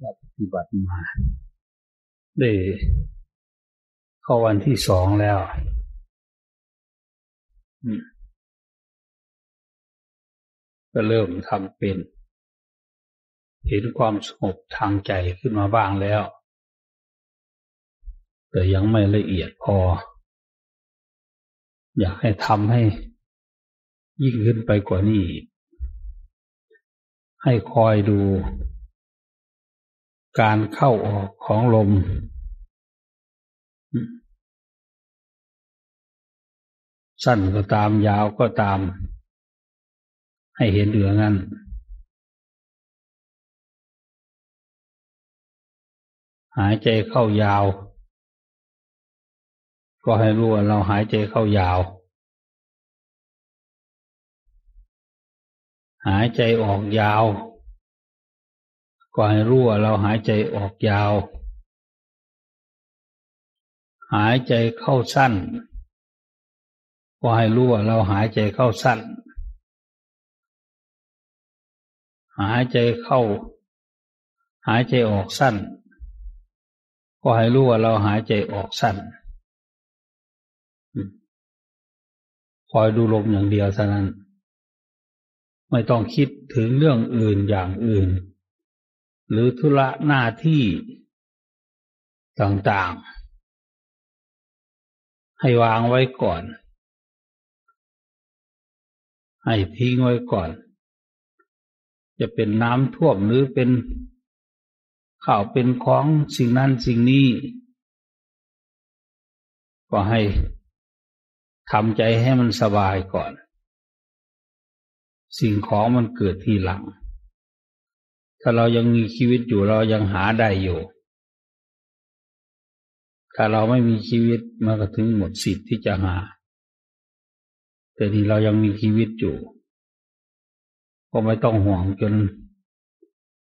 เราปฏิบัติมาได้เข้าวันที่สองแล้วก็เริ่มทำเป็น เห็นความสงบทางใจขึ้นมาบ้างแล้ว แต่ยังไม่ละเอียดพอ อยากให้ทำให้ยิ่งขึ้นไปกว่านี้ ให้คอยดู การเข้าออกของลม สั้นก็ตามยาวก็ตาม ให้เห็นเหลืองั้นหายใจเข้ายาว ก็ให้รู้ว่าเราหายใจเข้ายาว หายใจออกยาว ก็ให้รู้ว่าเราหายใจออกยาว หายใจเข้าสั้น ก็ให้รู้ว่าเราหายใจเข้าสั้น หายใจเข้า หายใจออกสั้น ก็ให้รู้ว่าเราหายใจออกสั้นคอยดูลมอย่างเดียวเท่านั้น ไม่ต้องคิดถึงเรื่องอื่นอย่างอื่น หรือธุระหน้าที่ต่างๆ ให้วางไว้ก่อน ให้ทิ้งไว้ก่อน จะเป็นน้ำท่วมหรือเป็นข่าวเป็นของสิ่งนั้นสิ่งนี้ ก็ให้ทำใจให้มันสบายก่อน สิ่งของมันเกิดทีหลัง ถ้าเรายังมีชีวิตอยู่เรายังหาได้อยู่ ถ้าเราไม่มีชีวิตมันก็ถึงหมดสิทธิ์ที่จะหา แต่ที่เรายังมีชีวิตอยู่ ก็ไม่ต้องห่วงจน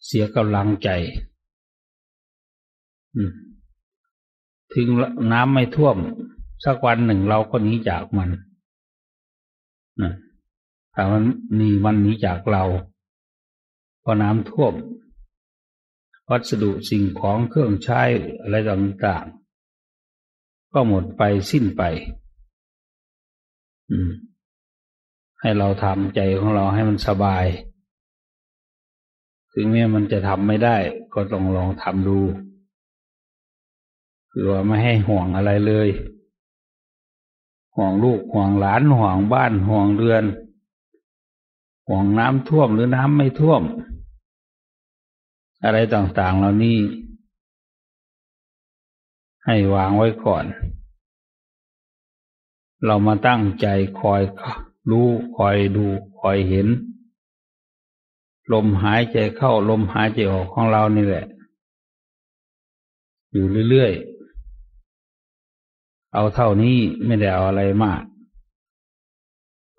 เสียกำลังใจถึงน้ำไม่ท่วม สักวันหนึ่งเราก็หนีจากมันถ้ามันนี่มันหนีจากเรา พอน้ำท่วม วัสดุสิ่งของเครื่องใช้อะไรต่างๆ ก็หมดไปสิ้นไป อืม ให้เราทำใจของเราให้มันสบาย ถึงแม้มันจะทำไม่ได้ ก็ต้องลองทำดูคือว่าไม่ให้ห่วงอะไรเลย ห่วงลูกห่วงหลานห่วงบ้านห่วงเรือน ห่วงน้ำท่วมหรือน้ำไม่ท่วม อะไรต่างๆเหล่านี้ ให้วางไว้ก่อน เรามาตั้งใจคอยรู้คอยดูคอยเห็น ลมหายใจเข้าลมหายใจออกของเรานี่แหละ อยู่เรื่อยๆ เอาเท่านี้ไม่ได้เอาอะไรมาก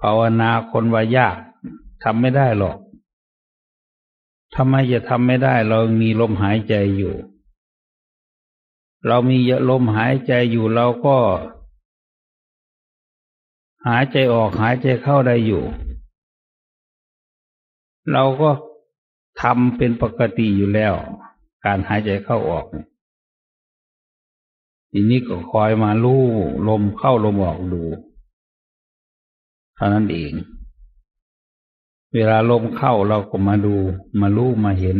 ภาวนาคนว่ายากทำไม่ได้หรอก ทำไมจะทำไม่ได้ เรามีลมหายใจอยู่ เรามีลมหายใจอยู่เราก็ หายใจออกหายใจเข้าได้อยู่ เราก็ทำเป็นปกติอยู่แล้ว การหายใจเข้าออกทีนี้ก็คอยมาลู่ลมเข้าลมออกดู เท่านั้นเอง เวลาลมเข้าเราก็มาดู มารู้มาเห็น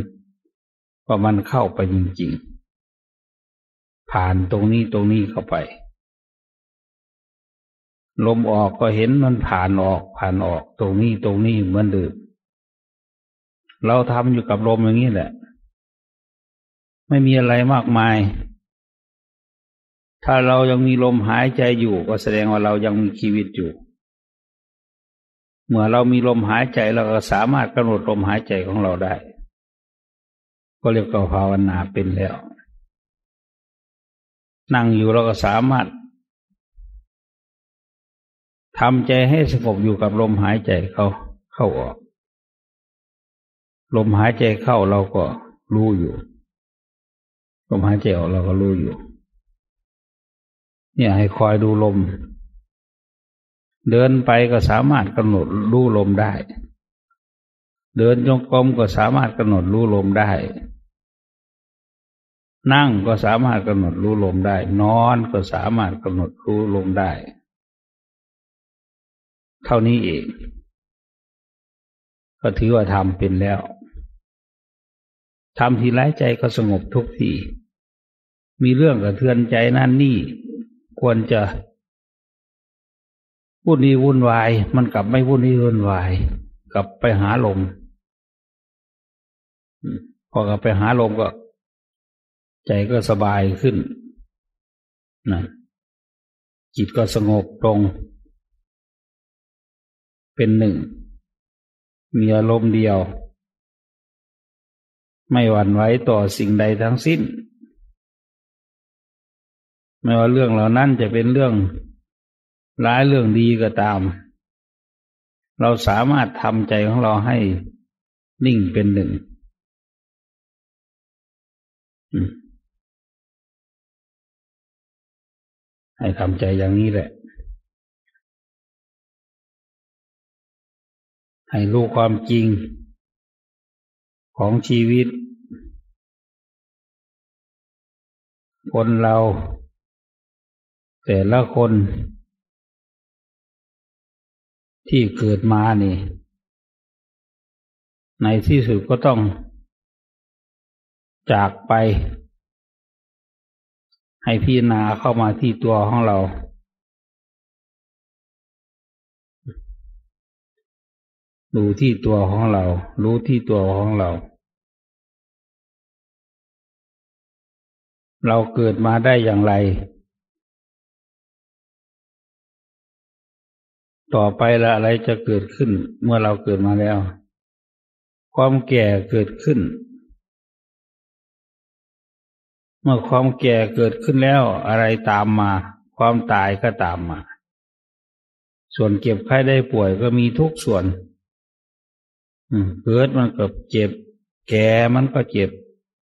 ว่ามันเข้าไปจริงๆ ผ่านตรงนี้ตรงนี้เข้าไป ลมออกก็เห็นมันผ่านออกผ่านออกตรงนี้ตรงนี้เหมือนเดิมเราทำอยู่กับลมอย่างนี้แหละ ไม่มีอะไรมากมาย ถ้าเรายังมีลมหายใจอยู่ก็แสดงว่าเรายังมีชีวิตอยู่ เมื่อเรามีลมหายใจเราก็สามารถกำหนดลมหายใจของเราได้ ก็เรียกว่าภาวนาเป็นแล้ว นั่งอยู่เราก็สามารถทำใจให้สงบอยู่กับลมหายใจเขาเข้าออก ลมหายใจเข้าเราก็รู้อยู่ ลมหายใจออกเราก็รู้อยู่ เนี่ยให้คอยดูลม เดินไปก็สามารถกำหนดรู้ลมได้ เดินจงกรมก็สามารถกำหนดรู้ลมได้ นั่งก็สามารถกำหนดรู้ลมได้ นอนก็สามารถกำหนดรู้ลมได้ เท่านี้เองก็ถือว่าทำเป็นแล้วทำทีไรใจก็สงบทุกทีมีเรื่องกระเทือนใจนั่นนี่ ควรจะ วุ่นนี้วุ่นวาย มันกลับไม่วุ่นนี้วุ่นวาย กลับไปหาลมพอกลับไปหาลมก็ ใจก็สบายขึ้นนะจิตก็สงบตรง เป็นหนึ่ง มีอารมณ์เดียว ไม่หวั่นไหวต่อสิ่งใดทั้งสิ้น ไม่ว่าเรื่องเหล่านั้นจะเป็นเรื่อง ร้ายเรื่องดีก็ตาม เราสามารถทำใจของเราให้นิ่งเป็นหนึ่ง ให้ทำใจอย่างนี้แหละ ให้รู้ความจริงของชีวิต คนเรา แต่ละคน ที่เกิดมานี่ ในที่สุดก็ต้องจากไป ให้พี่นาเข้ามาที่ตัวของเรา ดูที่ตัวของเรา รู้ที่ตัวของเรา เราเกิดมาได้อย่างไร ต่อไปละอะไรจะเกิดขึ้น เมื่อเราเกิดมาแล้ว ความแก่เกิดขึ้น เมื่อความแก่เกิดขึ้นแล้ว อะไรตามมา ความตายก็ตามมา ส่วนเก็บไข้ได้ป่วยก็มีทุกส่วนเกิดมันก็เจ็บ แก่มันก็เจ็บ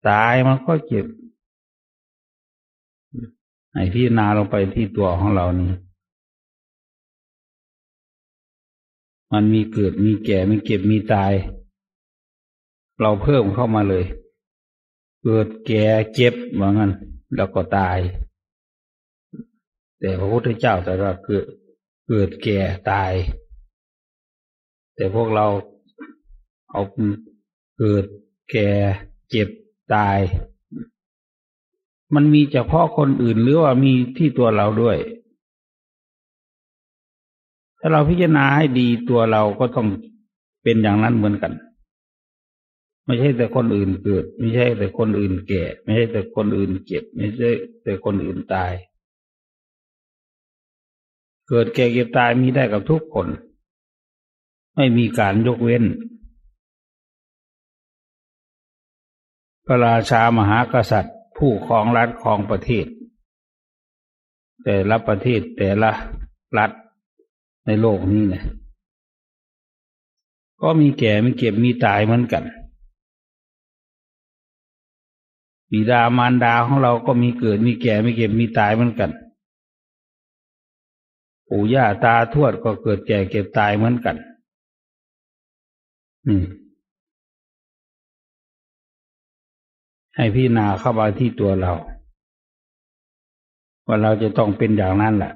ตายมันก็เจ็บไอ้พี่นาลงไปที่ตัวของเรานี่ มันมีเกิดมีแก่มีเก็บมีตาย เราเพิ่มเข้ามาเลย เกิดแก่เจ็บเหมือนกันแล้วก็ตาย แต่พระพุทธเจ้าแต่ว่าเกิดเกิดแก่ตาย แต่พวกเราเอาเกิดแก่เจ็บตาย มันมีเฉพาะคนอื่นหรือว่ามีที่ตัวเราด้วย ถ้าเราพิจารณาให้ดีตัวเราก็ต้องเป็นอย่างนั้นเหมือนกัน ไม่ใช่แต่คนอื่นเกิด ไม่ใช่แต่คนอื่นแก่ ไม่ใช่แต่คนอื่นเจ็บ ไม่ใช่แต่คนอื่นตาย เกิดแก่เก็บตายมีได้กับทุกคน ไม่มีการยกเว้น พระราชามหากษัตริย์ ผู้ครองรัฐครองประเทศ แต่ละประเทศแต่ละรัฐ ในโลกนี้เนี่ยก็มีแก่มีเก็บมีตายเหมือนกันบิดามารดาของเราก็มีเกิดมีแก่มีเก็บมีตายเหมือนกันปู่ย่าตาทวดก็เกิดแก่เก็บตายเหมือนกัน อืม ให้พี่นาเข้ามาที่ตัวเรา ว่าเราจะต้องเป็นอย่างนั้นแหละ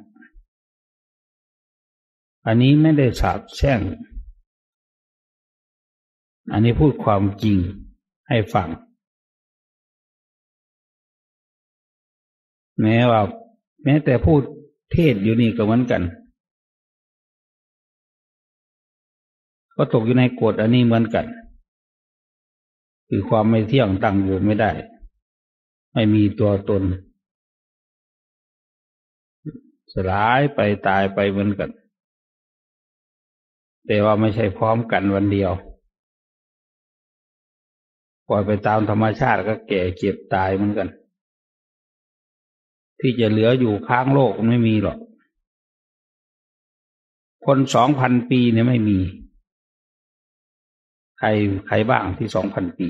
อันนี้ไม่ได้สาบแช่ง อันนี้พูดความจริงให้ฟัง แม้ว่า แม้แต่พูดเทศอยู่นี่ก็เหมือนกัน ก็ตกอยู่ในกฎอันนี้เหมือนกัน คือความไม่เที่ยงตั้งอยู่ไม่ได้ ไม่มีตัวตน สลายไปตายไปเหมือนกัน แต่ว่าไม่ใช่พร้อมกันวันเดียว ปล่อยไปตามธรรมชาติก็แก่เจ็บตายเหมือนกัน ที่จะเหลืออยู่ค้างโลกไม่มีหรอก คนสองพันปีเนี่ยไม่มี ใครใครบ้างที่สองพันปี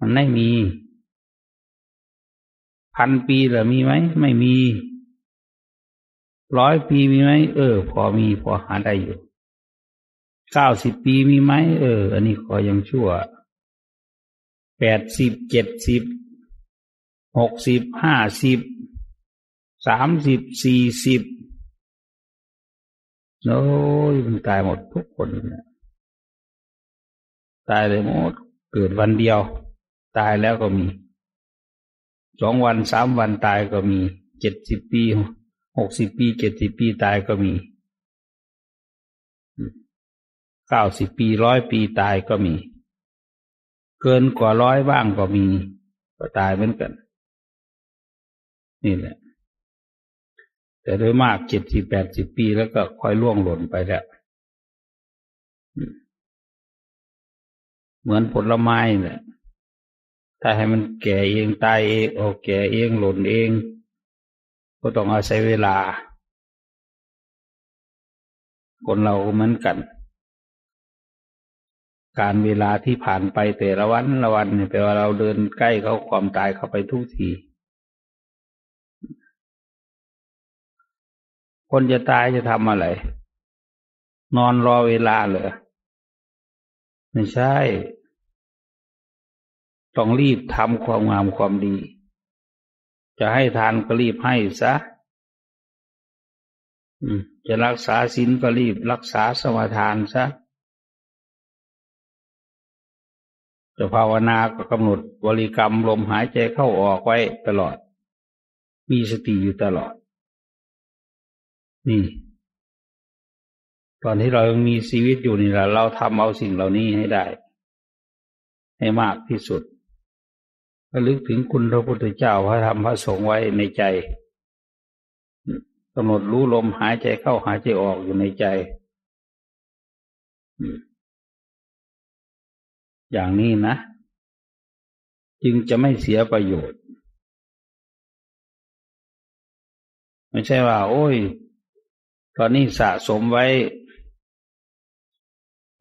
มันไม่มี พันปีหรือมีไหม ไม่มีร้อยปีมีไหมเออ พอมีพอหาได้อยู่ เก้าสิบปีมีไหมเออ อันนี้ก็ยังชั่วแปดสิบเจ็ดสิบหกสิบห้าสิบสามสิบสี่สิบโอ้ยมันตายหมดทุกคนนี่ยตายเลยหมด เกิดวันเดียว ตายแล้วก็มีสองวันสามวันตายก็มีเจ็ดสิบปีหกสิบปีเจ็ดสิบปีตายก็มี เก้าสิบปีร้อยปีตายก็มี เกินกว่าร้อยบ้างก็มี ก็ตายเหมือนกัน นี่แหละ แต่โดยมากเจ็ดสิบแปดสิบปีแล้วก็ค่อยล่วงหล่นไปแล้วเหมือนผลไม้เนี่ยถ้าให้มันแก่เองตายเองออกแก่เองหล่นเอง ก็ต้องอาศัยเวลา คนเราเหมือนกัน การเวลาที่ผ่านไปแต่ละวันละวันเนี่ยแปลว่าเราเดินใกล้เขาความตายเข้าไปทุกทีคนจะตายจะทำอะไร นอนรอเวลาเหรอไม่ใช่ ต้องรีบทำความงามความดี จะให้ทานก็รีบให้ซะจะรักษาศีลก็รีบรักษาสมาทานซะ จะภาวนาก็กำหนดบริกรรมลมหายใจเข้าออกไว้ตลอด มีสติอยู่ตลอด นี่ ตอนที่เรายังมีชีวิตอยู่นี่แหละเราทำเอาสิ่งเหล่านี้ให้ได้ ให้มากที่สุดระลึกถึงคุณพระพุทธเจ้าพระธรรมพระสงฆ์ไว้ในใจกำหนดรู้ลมหายใจเข้าหายใจออกอยู่ในใจ อย่างนี้นะ จึงจะไม่เสียประโยชน์ ไม่ใช่ว่า โอ้ย ตอนนี้สะสมไว้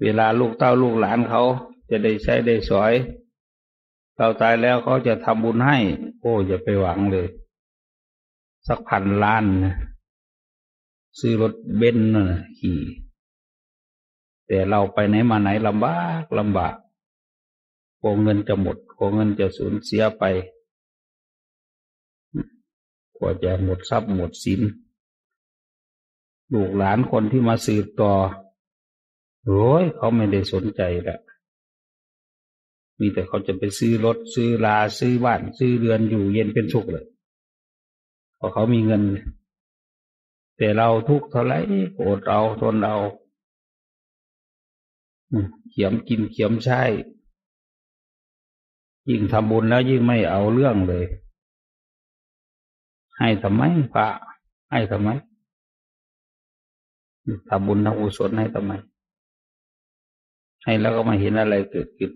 เวลาลูกเต้าลูกหลานเขา จะได้ใช้ได้สอย เราตายแล้วเขาจะทำบุญให้ โอ้อย่าไปหวังเลย สักพันล้านนะซื้อรถเบนซ์นะขี่แต่เราไปไหนมาไหนลำบากลำบาก โกงเงินจะหมดโกงเงินจะสูญเสียไปกว่าจะหมดทรัพย์หมดสินลูกหลานคนที่มาสืบต่อโอ้ยเขาไม่ได้สนใจแล้วมีแต่เขาจะไปซื้อรถซื้อลาซื้อบ้านซื้อเรือนอยู่เย็นเป็นสุขเลยเพราะเขามีเงิน แต่เราทุกข์เท่าไรโกรธเอาทนเอาเขียมกินเขียมใช้ ยิ่งทำบุญแล้วยิ่งไม่เอาเรื่องเลย ให้ทำไมพระให้ทำไมทำบุญทำกุศลให้ทำไม ให้แล้วก็มาเห็นอะไรเกิดขึ้น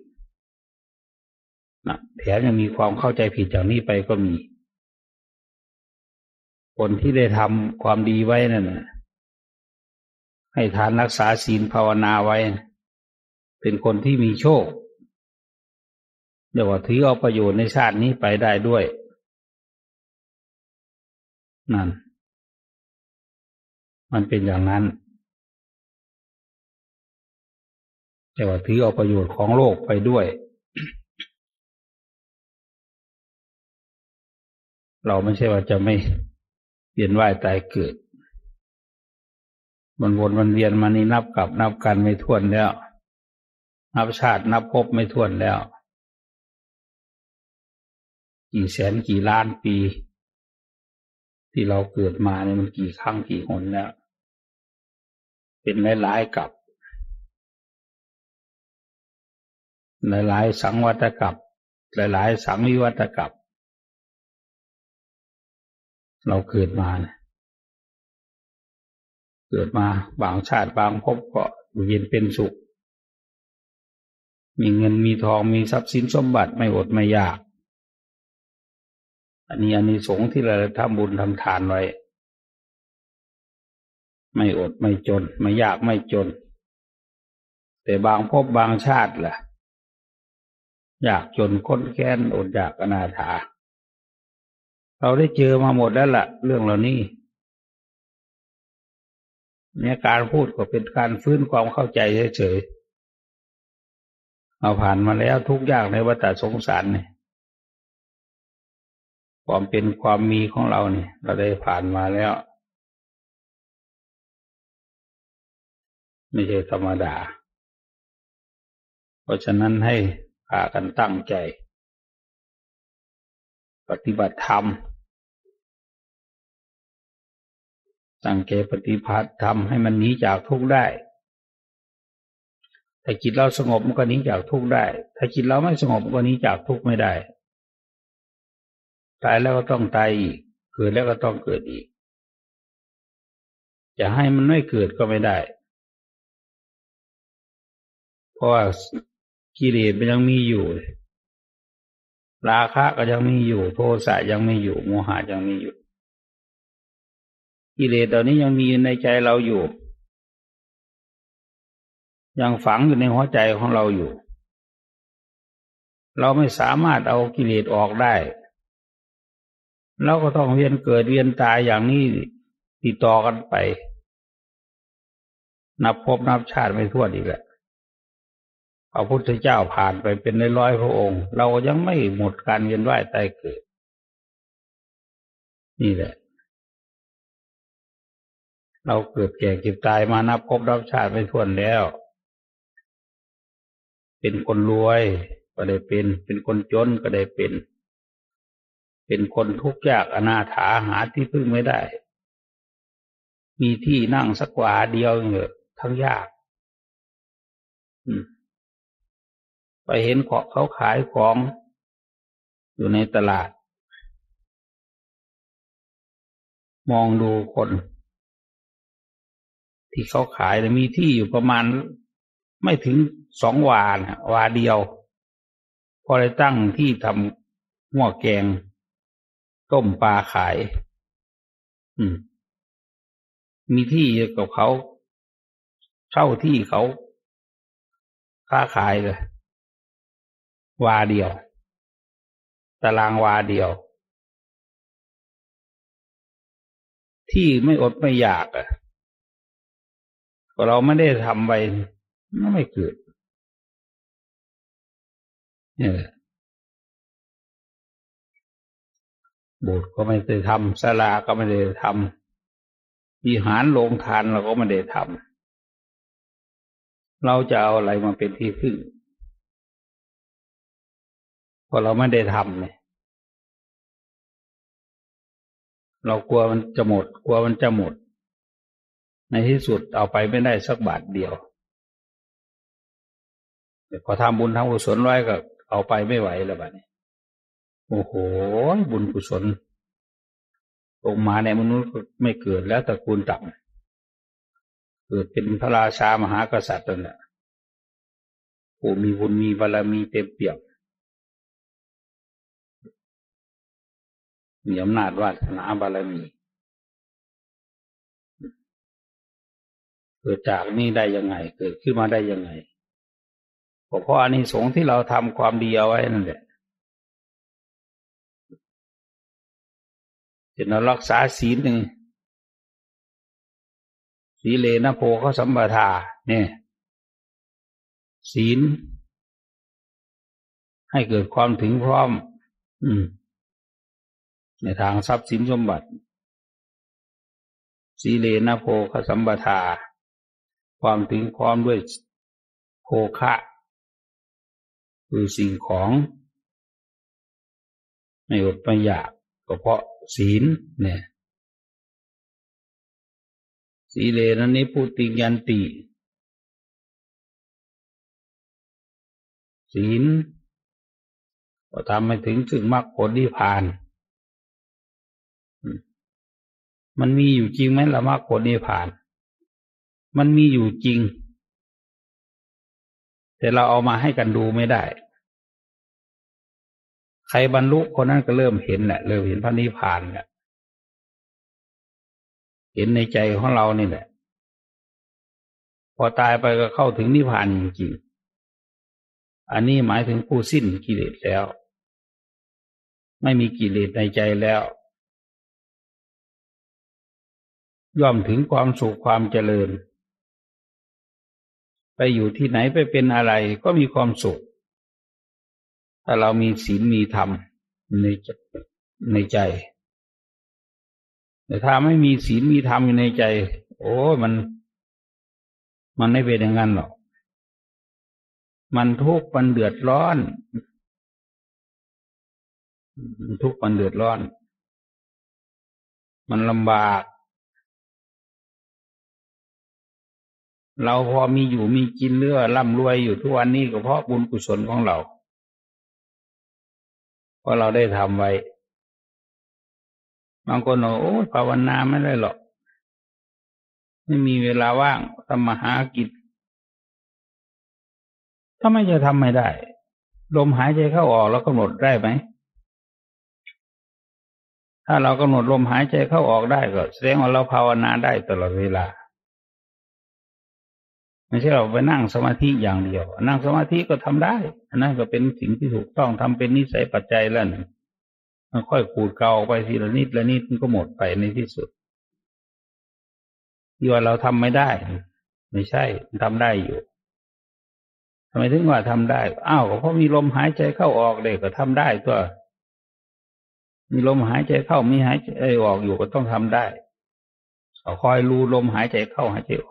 นะแถมยังมีความเข้าใจผิดจากนี้ไปก็มี คนที่ได้ทำความดีไว้นั่นนะให้ทานรักษาศีลภาวนาไว้ เป็นคนที่มีโชค เดี๋ยวว่าถือเอาประโยชน์ในชาตินี้ไปได้ด้วย นั่น มันเป็นอย่างนั้นแต่ว่าถือเอาประโยชน์ของโลกไปด้วย เราไม่ใช่ว่าจะไม่เวียนว่ายตายเกิด มันวนมันเวียนมานี่นับกับนับกันไม่ท้วนแล้ว นับชาตินับภพไม่ท้วนแล้ว กี่แสนกี่ล้านปี ที่เราเกิดมาเนี่ยมันกี่ครั้งกี่หนแล้ว เป็นหลายๆกับ หลายๆสังวัตกับ หลายๆสังวิวัตกับ เราเกิดมาเนี่ยเกิดมาบางชาติบางภพก็อยู่เย็นเป็นสุข มีเงินมีทองมีทรัพย์สินสมบัติไม่อดไม่ยาก อันนี้อันนี้สงที่เราทำบุญทำทานไว้ ไม่อดไม่จน ไม่ยากไม่จน แต่บางพบางชาติล่ะ อยากจนค้นแค้นอดอยากอนาถา เราได้เจอมาหมดแล้วละ่ะ เรื่องเหล่านี้เนี่ยการพูดก็เป็นการฟื้นความเข้าใจเฉยๆเอาผ่านมาแล้วทุกอย่างในวัฏสงสารเนี่ย ความเป็นความมีของเราเนี่ย เราได้ผ่านมาแล้ว ไม่ใช่ธรรมดา เพราะฉะนั้นให้พากันตั้งใจ ปฏิบัติธรรม ตั้งใจปฏิบัติธรรมให้มันหนีจากทุกข์ได้ถ้าจิตเราสงบมันก็หนีจากทุกข์ได้ ถ้าจิตเราไม่สงบมันก็หนีจากทุกข์ไม่ได้ ตายแล้วก็ต้องตายอีก เกิดแล้วก็ต้องเกิดอีก จะให้มันไม่เกิดก็ไม่ได้ เพราะว่ากิเลสมันยังมีอยู่ ราคะก็ยังมีอยู่ โทสะยังมีอยู่ โมหะยังมีอยู่ กิเลสตอนนี้ยังมีในใจเราอยู่ ยังฝังอยู่ในหัวใจของเราอยู่ เราไม่สามารถเอากิเลสออกได้ เราก็ต้องเวียนเกิดเวียนตายอย่างนี้ติดต่อกันไป นับพบนับชาติไม่ทั่วอีกแหละพระพุทธเจ้าผ่านไปเป็นร้อยพระองค์ เรายังไม่หมดการเวียนว่ายตายเกิด นี่แหละ เราเกิดแก่เก็บตายมานับพบนับชาติไม่ทั่วแล้ว เป็นคนรวยก็ได้เป็น เป็นคนจนก็ได้เป็น เป็นคนทุกข์ยากอนาถาหาที่พึ่งไม่ได้ มีที่นั่งสักว่าเดียวเหอะทั้งยากไปเห็นของเขาขายของอยู่ในตลาด มองดูคน ที่เขาขายมีที่อยู่ประมาณ ไม่ถึงสองวานวาเดียว พอได้ตั้งที่ทำหัวแกง ต้มปลาขาย อืม มีที่กับเขาเช่าที่เขาค้าขายเลยวาเดียว ตารางวาเดียว ที่ไม่อดไม่อยากอะก็เราไม่ได้ทำไปไม่เกิดเนี่ย โบสถ์ก็ไม่ได้ทำศาลาก็ไม่ได้ทำวิหารโรงทานเราก็ไม่ได้ทำเราจะเอาอะไรมาเป็นที่พึ่งพอเราไม่ได้ทำเนี่ยเรากลัวมันจะหมด กลัวมันจะหมด ในที่สุดเอาไปไม่ได้สักบาทเดียวพอทำบุญทำกุศลไว้ก็เอาไปไม่ไหวแล้วบ้านี้ โอ้โห บุญกุศลลงมาในมนุษย์ไม่เกิดแล้วตระกูลต่ำเกิดเป็นพระราชามหากษัตริย์นั่นแหละผู้มีบุญมีบารมีเต็มเปี่ยมมีอำนาจวาสนาบารมี เกิดจากนี้ได้ยังไง เกิดขึ้นมาได้ยังไงเพราะอันนี้สงที่เราทำความดีเอาไว้นั่นแหละ จะนรักษาศีลหนึ่งสีเลนะโพเขาสัมปทาเนี่ยศีล ให้เกิดความถึงพร้อม อืม ในทางทรัพย์สินสมบัติ สีเลนะโพคสัมปทา ความถึงพร้อมด้วยโภคะคือสิ่งของ ไม่อดไม่อยากก็เพราะ ศีลเนี่ยสีเลนันนี้พูดติยันติ ศีลก็ทำให้ถึงถึงมรรคผลที่ผ่าน มันมีอยู่จริงไหมละมรรคผลที่ผ่าน มันมีอยู่จริง แต่เราเอามาให้กันดูไม่ได้ ใครบรรลุคนนั้นก็เริ่มเห็นแหละ เริ่มเห็นพระนิพพานแหละเห็นในใจของเรานี่แหละ พอตายไปก็เข้าถึงนิพพานจริงอันนี้หมายถึงผู้สิ้นกิเลสแล้ว ไม่มีกิเลสในใจแล้ว ย่อมถึงความสุขความเจริญ ไปอยู่ที่ไหนไปเป็นอะไรก็มีความสุข ถ้าเรามีศีลมีธรรมในในใจ แต่ถ้าไม่มีศีลมีธรรมอยู่ในใจ โอ้มัน มันไม่เป็นอย่างนั้นหรอก มันทุกข์มันเดือดร้อน ทุกข์มันเดือดร้อน มันลำบาก เราพอมีอยู่มีกินเลือร่ำรวยอยู่ทุกวันนี้ก็เพราะบุญกุศลของเรา เพราะเราได้ทำไว้ บางคนบอกโอ้ภาวนาไม่ได้หรอก ไม่มีเวลาว่างทำมาหากิจ ถ้าไม่จะทำไม่ได้ ลมหายใจเข้าออกแล้วกำหนดได้ไหม ถ้าเรากำหนดลมหายใจเข้าออกได้ก็แสดงว่าเราภาวนาได้ตลอดเวลา ไม่ใช่เราไปนั่งสมาธิอย่างเดียว นั่งสมาธิก็ทำได้อันนั้นก็เป็นสิ่งที่ถูกต้องทำเป็นนิสัยปัจจัยแล้วนึ่มันค่อยขูดเกาไปทีละนิดละนิดมันก็หมดไปในที่สุดที่ว่าเราทำไม่ได้ ไม่ใช่ทำได้อยู่ทำไมถึงว่าทำได้อ้าวก็เพราะมีลมหายใจเข้าออกเด็กก็ทำได้ตัว มีลมหายใจเข้ามีหายใจออกอยู่ก็ต้องทำได้คอยรู้ลมหายใจเข้าหายใจอ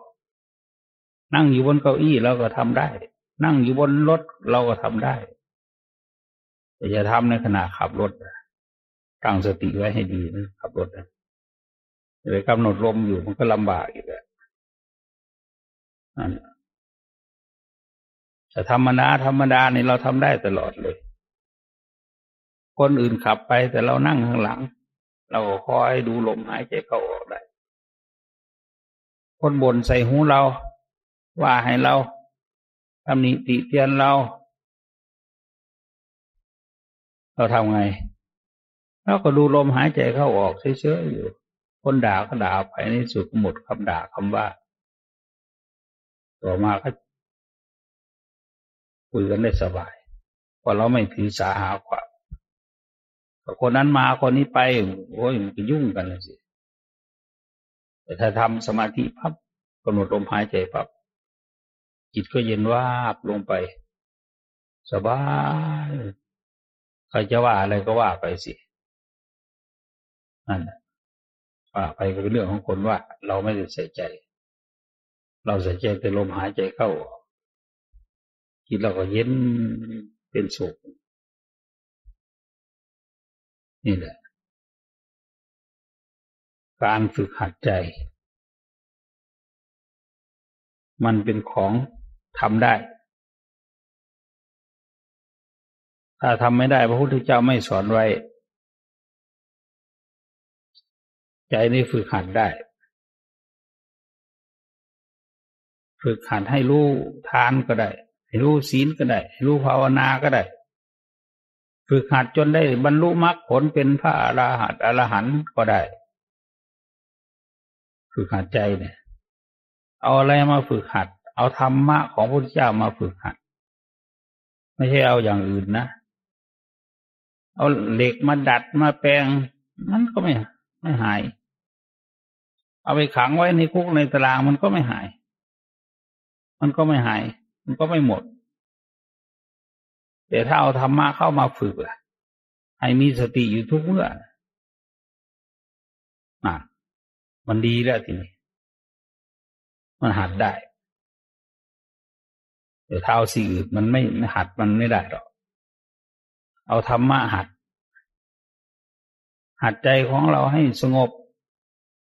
อก นั่งอยู่บนเก้าอี้เราก็ทำได้ นั่งอยู่บนรถเราก็ทำได้ แต่จะทำในขณะขับรถตั้งสติไว้ให้ดีนะขับรถนะเลยกำหนดลมอยู่มันก็ลำบากอีกแล้วแต่ธรรมดาธรรมดาเนี่ยเราทำได้ตลอดเลย คนอื่นขับไปแต่เรานั่งข้างหลัง เราก็คอยดูลมหายใจเข้าออกได้ คนบ่นใส่หูเรา ว่าให้เราทำนิติเตียนเรา เราทำไงเราก็ดูลมหายใจเข้าออกเฉยๆอยู่ คนด่าก็ด่าไปในสุดหมดคำด่าคำว่า ต่อมาก็คุยกันได้สบายเพราะเราไม่ถือสาหาความคนนั้นมาคนนี้ไปโอ้ยมันก็ยุ่งกันเลยสิแต่ถ้าทำสมาธิพับกำหนดลมหายใจพับ จิตก็เย็นว่าบลงไป สบายใครจะว่าอะไรก็ว่าไปสินั่นว่าไปก็เป็นเรื่องของคนว่า เราไม่ได้ใส่ใจ เราใส่ใจแต่ลมหายใจเข้าจิตเราก็เย็นเป็นสุขนี่แหละ การฝึกหัดใจ มันเป็นของ ทำได้ ถ้าทำไม่ได้พระพุทธเจ้าไม่สอนไว้ ใจนี่ฝึกหัดได้ ฝึกหัดให้รู้ทานก็ได้ ให้รู้ศีลก็ได้ ให้รู้ภาวนาก็ได้ ฝึกหัดจนได้บรรลุมรรคผลเป็นพระอราหันต์อรหันต์ก็ได้ ฝึกหัดใจเนี่ย เอาอะไรมาฝึกหัด เอาธรรมะของพระพุทธเจ้ามาฝึกหัด ไม่ใช่เอาอย่างอื่นนะ เอาเหล็กมาดัดมาแปลง มันก็ไม่ไม่หาย เอาไปขังไว้ในคุกในตารางมันก็ไม่หาย มันก็ไม่หาย มันก็ไม่หมด แต่ถ้าเอาธรรมะเข้ามาฝึกล่ะให้มีสติอยู่ทุกเมื่อน่ะมันดีแล้วทีนี้ มันหัดได้ แต่เท้าสิ่งอื่นมันไม่หัดมันไม่ได้หรอก เอาธรรมะหัด หัดใจของเราให้สงบ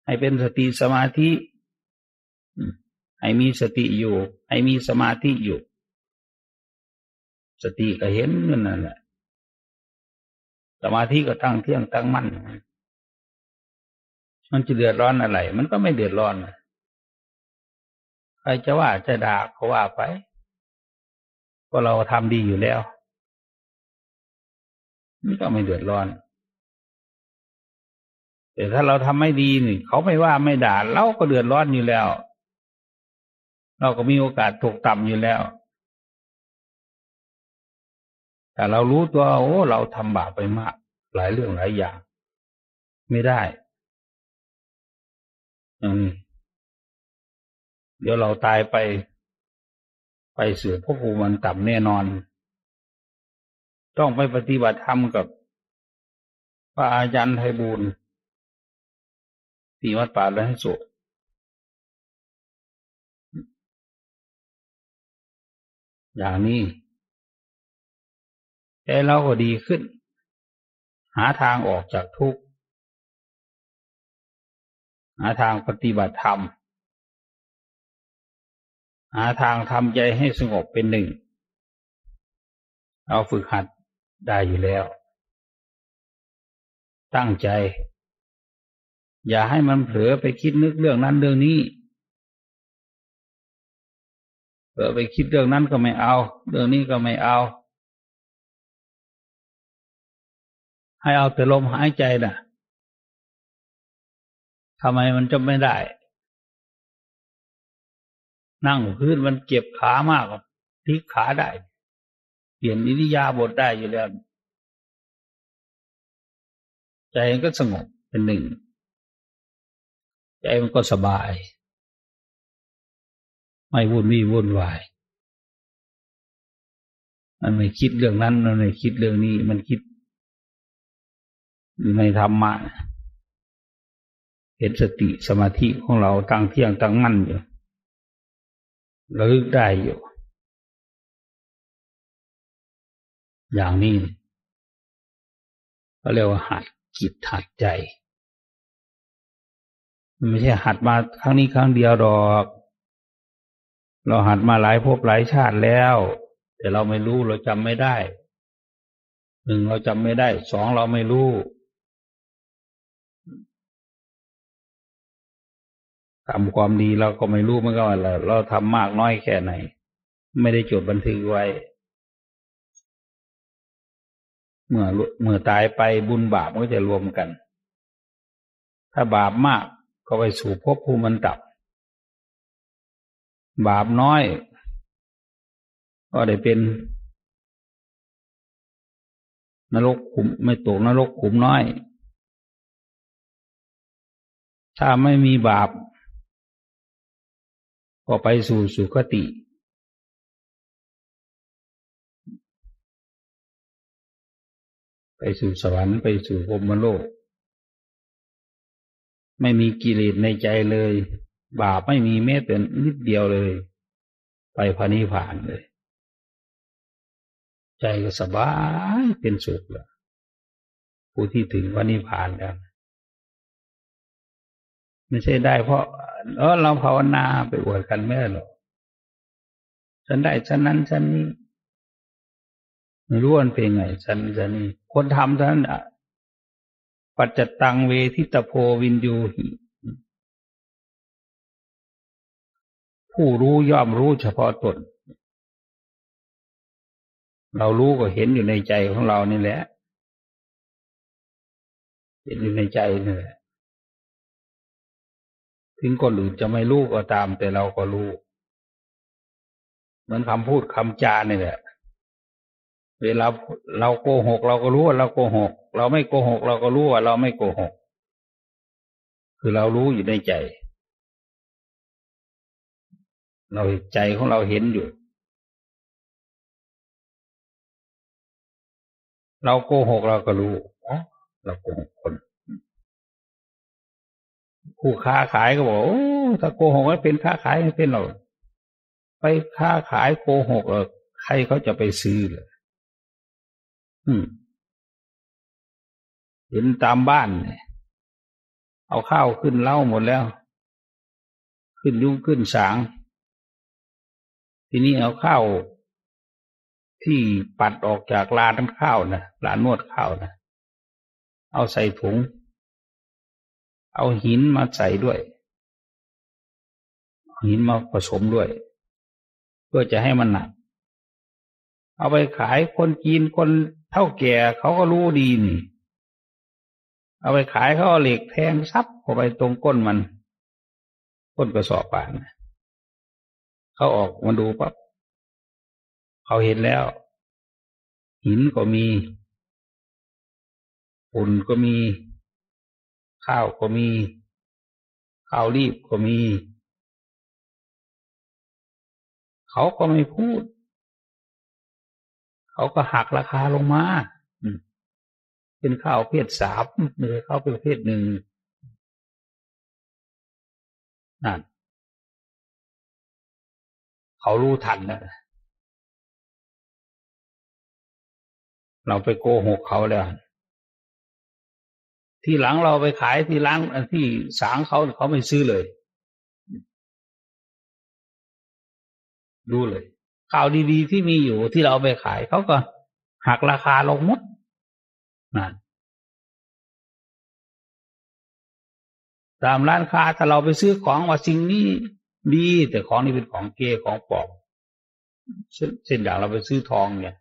ให้เป็นสติสมาธิ ให้มีสติอยู่ ให้มีสมาธิอยู่ สติก็เห็นนั่นแหละ สมาธิก็ตั้งเที่ยงตั้งมั่น มันจะเดือดร้อนอะไร มันก็ไม่เดือดร้อน ใครจะว่าจะด่าก็ว่าไป ก็เราทำดีอยู่แล้วมันก็ไม่เดือดร้อน แต่ถ้าเราทำไม่ดีนี่เขาไม่ว่าไม่ด่าเราก็เดือดร้อนอยู่แล้ว เราก็มีโอกาสถูกต่ำอยู่แล้วแต่เรารู้ตัวโอ้เราทำบาปไปมาก หลายเรื่องหลายอย่าง ไม่ได้อย่างนี้เดี๋ยวเราตายไป ไปสู่พระภูมิมันต่ำแน่นอน ต้องไปปฏิบัติธรรมกับพระอาจารย์ไทบูลที่วัดป่าแล้วให้สุอย่างนี้แต่เราก็ดีขึ้น หาทางออกจากทุกข์ หาทางปฏิบัติธรรม หาทางทำใจให้สงบเป็นหนึ่ง เราฝึกหัดได้อยู่แล้ว ตั้งใจ อย่าให้มันเผลอไปคิดนึกเรื่องนั้นเรื่องนี้เผลอไปคิดเรื่องนั้นก็ไม่เอา เรื่องนี้ก็ไม่เอา ให้เอาแต่ลมหายใจนะ่ะทำไมมันจะไม่ได้ นั่งพื้นมันเจ็บขามากพลิกขาได้ เปลี่ยนอิริยาบถได้อยู่แล้ว ใจมันก็สงบเป็นหนึ่ง ใจมันก็สบาย ไม่วุ่นวี่วุ่นวาย มันไม่คิดเรื่องนั้น มันไม่คิดเรื่องนี้ มันคิดในธรรมะเห็นสติสมาธิของเราตั้งเที่ยงตั้งมั่นอยู่ ระลึกได้อยู่ อย่างนี้เขาเรียกว่าหัดจิตหัดใจมันไม่ใช่หัดมาครั้งนี้ครั้งเดียวดอก เราหัดมาหลายภพหลายชาติแล้ว แต่เราไม่รู้เราจำไม่ได้หนึ่งเราจำไม่ได้สองเราไม่รู้ ทำความดีเราก็ไม่รู้มันก็ว่าเราทำมากน้อยแค่ไหน ไม่ได้จดบันทึกไว้ เมื่อเมื่อตายไปบุญบาปก็จะรวมกัน ถ้าบาปมากก็ไปสู่ภพภูมิมันตับบาปน้อย ก็ได้เป็น นรกขุมไม่ตกนรกขุมน้อย ถ้าไม่มีบาป ก็ไปสู่สุคติ ไปสู่สวรรค์ไปสู่พมโลก ไม่มีกิเลสในใจเลย บาปไม่มีแม้แต่นิดเดียวเลย ไปพานิพานเลย ใจก็สบายเป็นสุขแล้วผู้ที่ถึงพานิพานแล้ว ไม่ใช่ได้เพราะเออเราภาวนาไปอวดกันไม่ได้หรอกฉันได้ฉันนั้นฉันนี้ไม่รู้มันเป็นไงฉันฉันนี้คนทำฉันปัจจตังเวทิตโพวินยูหิผู้รู้ย่อมรู้เฉพาะตน เรารู้ก็เห็นอยู่ในใจของเรานี่แหละ เห็นอยู่ในใจนี่แหละ ถึงคนอื่นจะไม่รู้ก็ตาม แต่เราก็รู้เหมือนคำพูดคำจาเนี่ยแหละเวลาเราโกหก เราก็รู้ว่าเราโกหก เราไม่โกหก เราก็รู้ว่าเราไม่โกหก คือเรารู้อยู่ในใจ เราใจของเราเห็นอยู่ เราโกหกเราก็รู้อ๋อเราโกหกคน ผู้ค้าขายก็บอกโอ้ถ้าโกหกไม่เป็นค้าขายไม่เป็นหรอกไปค้าขายโกหกเออใครเขาจะไปซื้อเลยอืมเห็นตามบ้านเนี่ยเอาข้าวขึ้นเล่าหมดแล้ว ขึ้นยุ่งขึ้นสาง ทีนี้เอาข้าวที่ปัดออกจากลานข้าวนะลานนวดข้าวนะเอาใส่ถุง เอาหินมาใส่ด้วยหินมาผสมด้วย เพื่อจะให้มันหนัก เอาไปขายคนจีนคนเท่าแก่เขาก็รู้ดีนี่เอาไปขายเขาเอาเหล็กแทงซับเข้าไปตรงก้นมัน ก้นกระสอบป่านเขาออกมาดูปั๊บเขาเห็นแล้ว หินก็มีฝุ่นก็มี ข้าวก็มี ข้าวรีบก็มี เขาก็ไม่พูด เขาก็หักราคาลงมาเป็นข้าวเพศสามหรือข้าวประเภทหนึ่งนั่นเขารู้ทันนะเราไปโกหกเขาแล้ว ที่หลังเราไปขายที่ร้านที่สางเขาเขาไม่ซื้อเลย ดูเลย ข่าวดีๆที่มีอยู่ที่เราไปขายเขาก็หักราคาลงมดนั่นตามร้านค้าถ้าเราไปซื้อของว่าสิ่งนี้ดี แต่ของนี้เป็นของเกของปลอมเช่นอย่างเราไปซื้อทองเนี่ย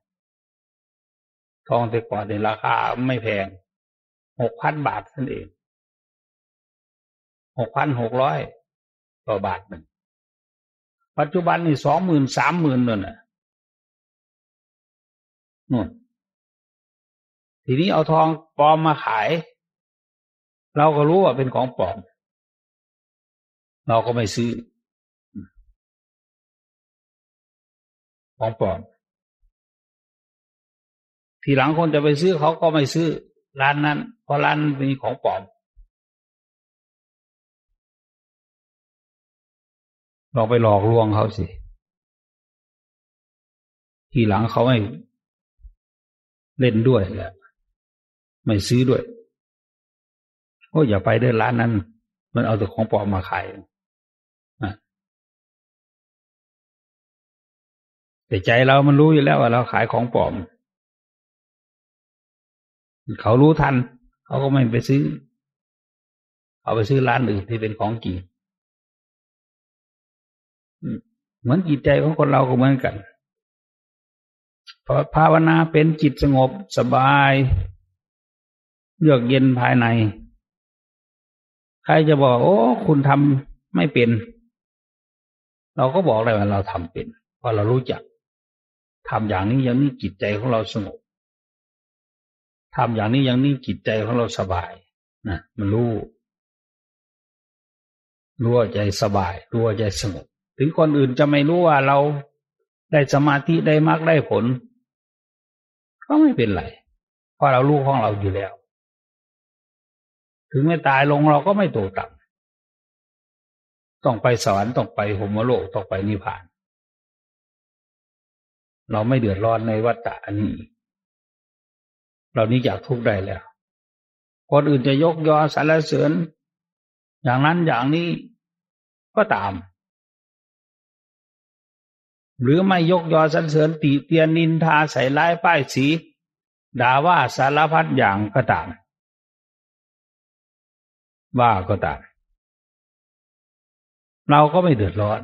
ทองแต่ก่อนในราคาไม่แพง หกพันบาทนั่นเองหกพันหกร้อยต่อบาทหนึ่ง ปัจจุบันนี่สองหมื่นสามหมื่นนั่นน่ะนู่นทีนี้เอาทองปลอมมาขาย เราก็รู้ว่าเป็นของปลอม เราก็ไม่ซื้อ ของปลอมทีหลังคนจะไปซื้อเขาก็ไม่ซื้อ ร้านนั้น เพราะร้านมีของปลอมเราไปหลอกลวงเขาสิ ทีหลังเขาไม่เล่นด้วยแหละไม่ซื้อด้วยโอ้อย่าไปเดินร้านนั้น มันเอาแต่ของปลอมมาขายแต่ใจเรามันรู้อยู่แล้วว่าเราขายของปลอม เขารู้ทัน เขาก็ไม่ไปซื้อ เอาไปซื้อร้านอื่นที่เป็นของจริงเหมือนจิตใจของคนเราก็เหมือนกันพอภาวนาเป็นจิตสงบสบาย เยือกเย็นภายใน ใครจะบอก โอ้ คุณทำไม่เป็น เราก็บอกได้ว่าเราทำเป็น เพราะเรารู้จักทำอย่างนี้อย่างนี้จิตใจของเราสงบ ทำอย่างนี้อย่างนี้จิตใจของเราสบายนะมันรู้รู้ว่าใจสบายรู้ว่าใจสงบถึงคนอื่นจะไม่รู้ว่าเราได้สมาธิได้มรรคได้ผล ก็ไม่เป็นไรเพราะเรารู้ของเราอยู่แล้ว ถึงไม่ตายลงเราก็ไม่ตกต่ำต้องไปสวรรค์ต้องไปหมโลกต้องไปนิพพาน เราไม่เดือดร้อนในวัฏฏะอัน เรานี้อยากทุกข์ได้แล้วคนอื่นจะยกยอสรรเสริญ อย่างนั้นอย่างนี้ก็ตาม หรือไม่ยกยอสรรเสริญติเตียนนินทาใส่ร้ายป้ายสีด่าว่าสารพัดอย่างก็ตาม ว่าก็ตาม เราก็ไม่เดือดร้อน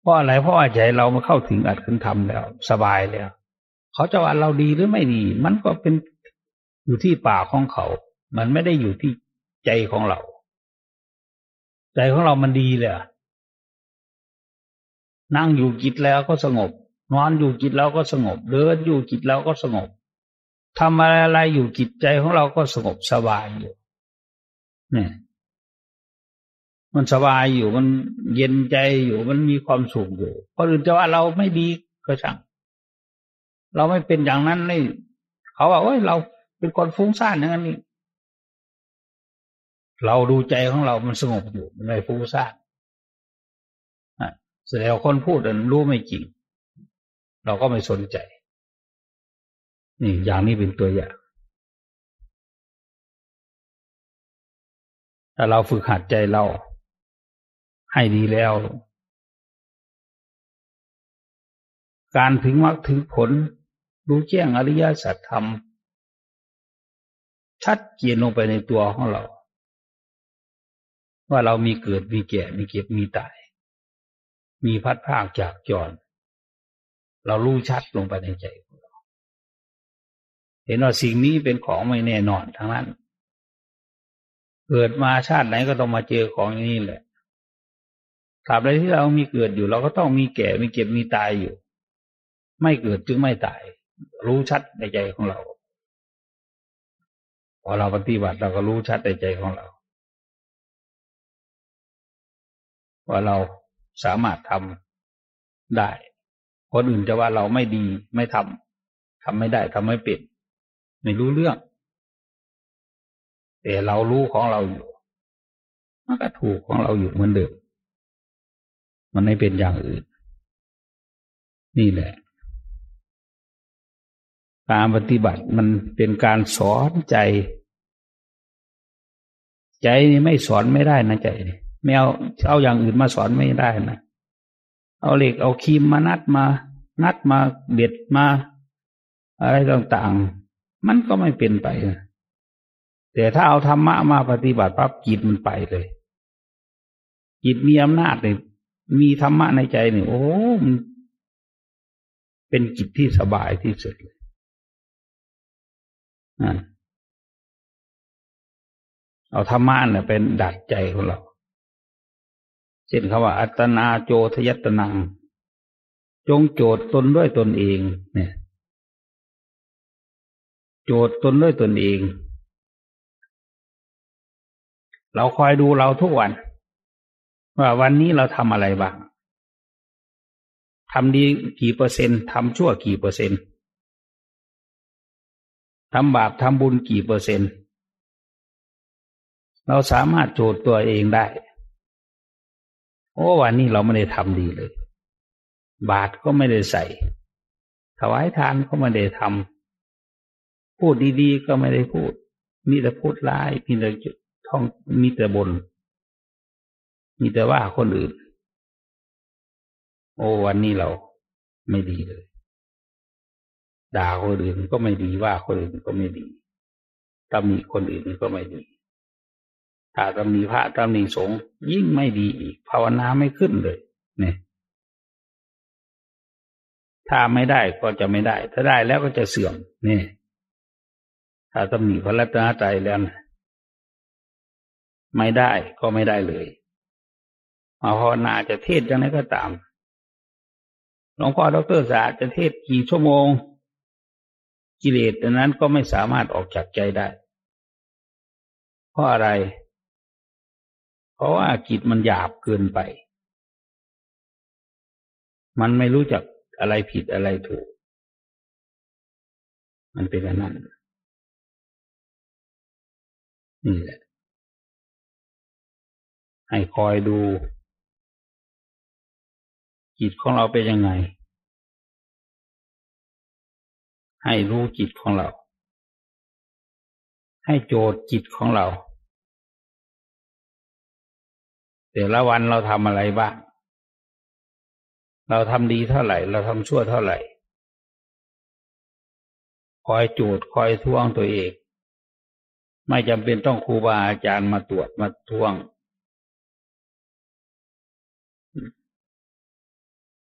เพราะอะไรเพราะว่าใจเรามาเข้าถึงอัดขึ้นทำแล้ว สบายแล้ว เขาจะว่าเราดีหรือไม่ดี มันก็เป็นอยู่ที่ป่าของเขา มันไม่ได้อยู่ที่ใจของเรา ใจของเรามันดีเลยนั่งอยู่จิตแล้วก็สงบ นอนอยู่จิตแล้วก็สงบ เดินอยู่จิตแล้วก็สงบทำอะไรอะไรอยู่จิตใจของเราก็สงบสบายอยู่เนี่ยมันสบายอยู่มันเย็นใจอยู่มันมีความสุขอยู่คนอื่นจะว่าเราไม่ดีก็ช่าง เราไม่เป็นอย่างนั้นนี่ เขาว่าโอ้ยเราเป็นคนฟุ้งซ่านอย่างนั้นนี่เราดูใจของเรา มันสงบอยู่มันไม่ฟุ้งซ่านแสดงคนพูดอันรู้ไม่จริง เราก็ไม่สนใจ นี่อย่างนี้เป็นตัวอย่าง ถ้าเราฝึกหัดใจเรา ให้ดีแล้ว การถึงมรรคถึงผล รู้แจ้งอริยสัจธรรม ชัดเจนลงไปในตัวของเรา ว่าเรามีเกิดมีแก่มีเก็บมีตาย มีพัดภาคจากจร เรารู้ชัดลงไปในใจของเรา เห็นว่าสิ่งนี้เป็นของไม่แน่นอนทั้งนั้น เกิดมาชาติไหนก็ต้องมาเจอของอย่างนี้แหละถามใดที่เรามีเกิดอยู่ เราก็ต้องมีแก่มีเก็บมีตายอยู่ ไม่เกิดจึงไม่ตาย รู้ชัดในใจของเรา พอเราปฏิบัติเราก็รู้ชัดในใจของเรา ว่าเราสามารถทำได้คนอื่นจะว่าเราไม่ดีไม่ทำทำไม่ได้ทำไม่เป็นไม่รู้เรื่องแต่เรารู้ของเราอยู่มันก็ถูกของเราอยู่เหมือนเดิมมันไม่เป็นอย่างอื่น นี่แหละ การปฏิบัติมันเป็นการสอนใจ ใจนี่ไม่สอนไม่ได้นะใจไม่เอาเอาอย่างอื่นมาสอนไม่ได้นะเอาเหล็กเอาคีมมานัดมา นัดมาเด็ดมา อะไรต่างๆ มันก็ไม่เป็นไปนะแต่ถ้าเอาธรรมะมาปฏิบัติปั๊บจิตมันไปเลย จิตมีอำนาจเลยมีธรรมะในใจเนี่ยโอ้มันเป็นจิตที่สบายที่สุดเลย เอาธรรมะเนี่ยเป็นดัดใจของเรา เช่นคำว่า อัตนาโจทยัตนัง จงโจทย์ตนด้วยตนเอง เนี่ย โจทย์ตนด้วยตนเอง เราคอยดูเราทุกวัน ว่าวันนี้เราทำอะไรบ้างทำดีกี่เปอร์เซ็นต์ทำชั่วกี่เปอร์เซ็นต์ ทำบาปทำบุญกี่เปอร์เซ็นต์ เราสามารถโจทย์ตัวเองได้ โอ้วันนี้เราไม่ได้ทำดีเลย บาตรก็ไม่ได้ใส่ ถวายทานก็ไม่ได้ทำพูดดีๆก็ไม่ได้พูด มีแต่พูดร้ายมีแต่ท่องมีแต่บน มีแต่ว่าคนอื่น โอ้วันนี้เราไม่ดีเลย ด่าคนอื่นก็ไม่ดีว่าคนอื่นก็ไม่ดีตำหนิคนอื่นก็ไม่ดี ถ้าตำหนิพระตำหนิสงฆ์ยิ่งไม่ดีอีกภาวนาไม่ขึ้นเลย เนี่ย ถ้าไม่ได้ก็จะไม่ได้ ถ้าได้แล้วก็จะเสื่อมเนี่ยถ้าตำหนิพระรัตนตรัยแล้วนะไม่ได้ก็ไม่ได้เลยมาภาวนาจะเทศยังไงก็ตามหลวงพ่อดรศาสตร์จะเทศกี่ชั่วโมง กิเลสนั้นก็ไม่สามารถออกจากใจได้ เพราะอะไร เพราะว่าจิตมันหยาบเกินไป มันไม่รู้จักอะไรผิดอะไรถูก มันเป็นอย่างนั้นนี่แหละ ให้คอยดู จิตของเราเป็นยังไง ให้รู้จิตของเรา ให้โจทย์จิตของเรา แต่ละวันเราทำอะไรบ้าง เราทำดีเท่าไหร่ เราทำชั่วเท่าไหร่ คอยโจทย์คอยท่วงตัวเอง ไม่จำเป็นต้องครูบาอาจารย์มาตรวจมาท่วง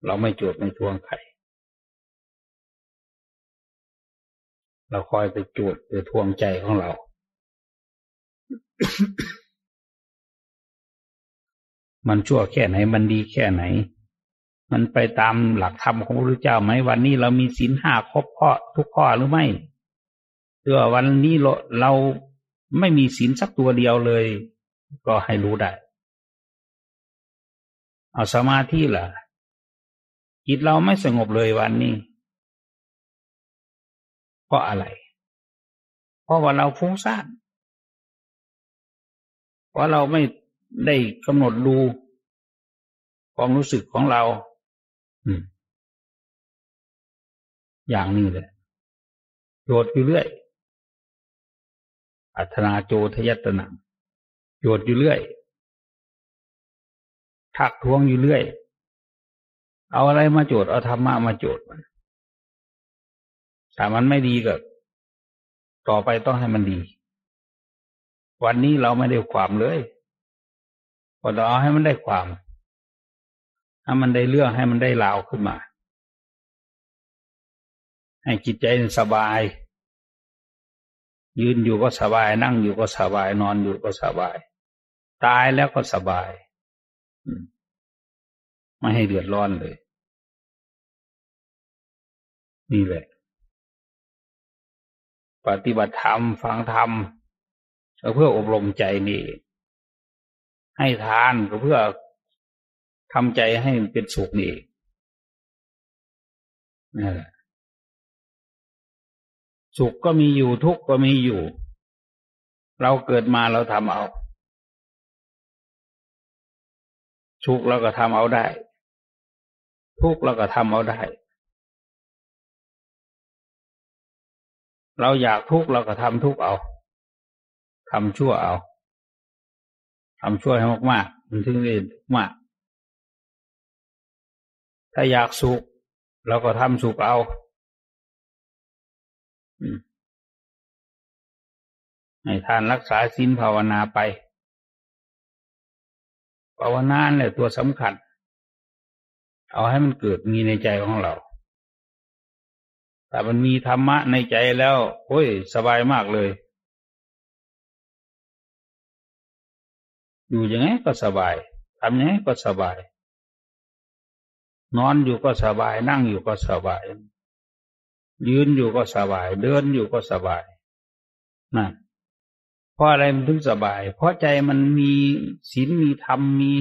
เราไม่โจทย์ไม่ท่วงใคร เราคอยไปโจทย์ไปทวงใจของเรา มันชั่วแค่ไหน มันดีแค่ไหน มันไปตามหลักธรรมของพระพุทธเจ้าไหมวันนี้เรามีศีลห้าครบข้อทุกข้อหรือไม่เพื่อวันนี้เราเราไม่มีศีลสักตัวเดียวเลย ก็ให้รู้ได้ เอาสมาธิล่ะจิตเราไม่สงบเลยวันนี้ เพราะอะไร เพราะว่าเราฟุ้งซ่านเพราะเราไม่ได้กำหนดดูความรู้สึกของเราอืมอย่างนี้แหละโยดอยู่เรื่อย อัธนาโจทยตนะโยดอยู่เรื่อยทักท้วงอยู่เรื่อย เอาอะไรมาโจทย์เอาธรรมะมาโจทย์มัน ถ้ามันไม่ดีก็ ต่อไปต้องให้มันดี วันนี้เราไม่ได้ความเลยพอเราเอาให้มันได้ความให้มันได้เรื่องให้มันได้ลาวขึ้นมา ให้จิตใจสบาย ยืนอยู่ก็สบาย นั่งอยู่ก็สบาย นอนอยู่ก็สบาย ตายแล้วก็สบายไม่ให้เดือดร้อนเลย นี่แหละ ปฏิบัติธรรม ฟังธรรมก็เพื่ออบรมใจนี่ ให้ทานก็เพื่อทำใจให้เป็นสุขนี่นี่แหละสุขก็มีอยู่ทุกข์ก็มีอยู่ เราเกิดมาเราทำเอาสุขเราก็ทำเอาได้ ทุกข์เราก็ทำเอาได้ เราอยากทุกข์เราก็ทำทุกข์เอาทำชั่วเอาทำชั่วให้มากๆมันถึงได้มาก ถ้าอยากสุขเราก็ทำสุขเอาให้ทานรักษาศีลภาวนาไป ภาวนาเนี่ยตัวสำคัญ เอาให้มันเกิดมีในใจของเรา แต่มันมีธรรมะในใจแล้ว โอ้ย สบายมากเลย อยู่ยังไงก็สบายทำยังไงก็สบาย นอนอยู่ก็สบาย นั่งอยู่ก็สบาย ยืนอยู่ก็สบาย เดินอยู่ก็สบายนั่นเพราะอะไรมันถึงสบาย เพราะใจมันมีศีลมีธรรมมี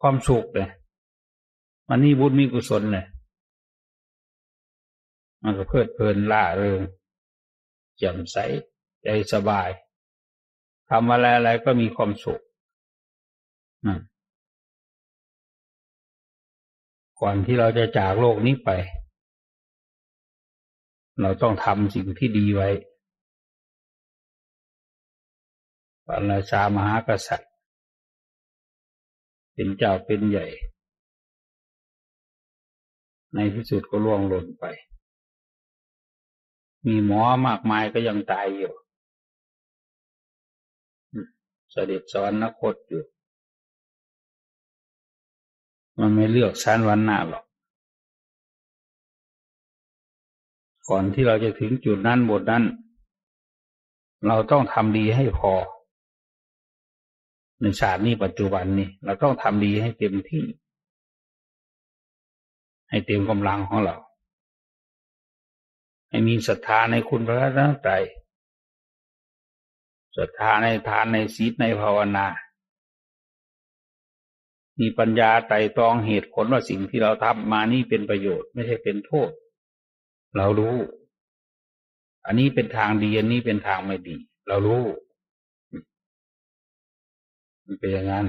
ความสุขเลยมันนี่บุญมีกุศลเลย มันก็เพลิดเพลินล่าเริงแจ่มใสใจสบายทำอะไรอะไรก็มีความสุขก่อนที่เราจะจากโลกนี้ไป เราต้องทำสิ่งที่ดีไว้พระราชามหากษัตริย์ เป็นเจ้าเป็นใหญ่ ในที่สุดก็ล่วงหล่นไป มีหมอมากมายก็ยังตายอยู่เสด็จสอนนักคตอยู่ มันไม่เลือกชั้นวันหน้าหรอก ก่อนที่เราจะถึงจุดนั้นบทนั้น เราต้องทำดีให้พอ ในชาตินี้ปัจจุบันนี้ เราต้องทำดีให้เต็มที่ ให้เต็มกำลังของเรา ให้มีศรัทธาในคุณพระรัตนตรัยศรัทธาในทานในศีลในภาวนา มีปัญญาไต่ตองเหตุผลว่าสิ่งที่เราทำมานี่เป็นประโยชน์ไม่ใช่เป็นโทษ เรารู้ อันนี้เป็นทางดีอันนี้เป็นทางไม่ดี เรารู้มันเป็นอย่างนั้น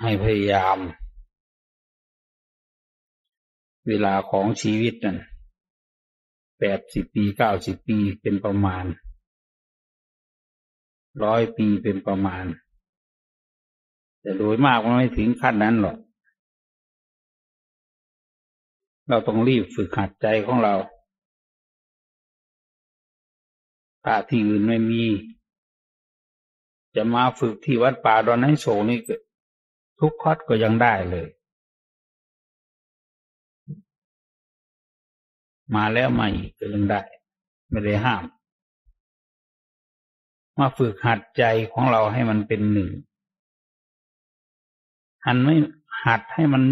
ให้พยายาม เวลาของชีวิตนั่นแปดสิบปีเก้าสิบปีเป็นประมาณร้อยปีเป็นประมาณ แต่โดยมากมันไม่ถึงขั้นนั้นหรอก เราต้องรีบฝึกหัดใจของเราถ้าที่อื่นไม่มี จะมาฝึกที่วัดป่าดอนไห้โศนี่ทุกคอดก็ยังได้เลย มาแล้วมาอีกก็ยังได้ ไม่ได้ห้าม มาฝึกหัดใจของเราให้มันเป็นหนึ่งหันไม่หัดให้มัน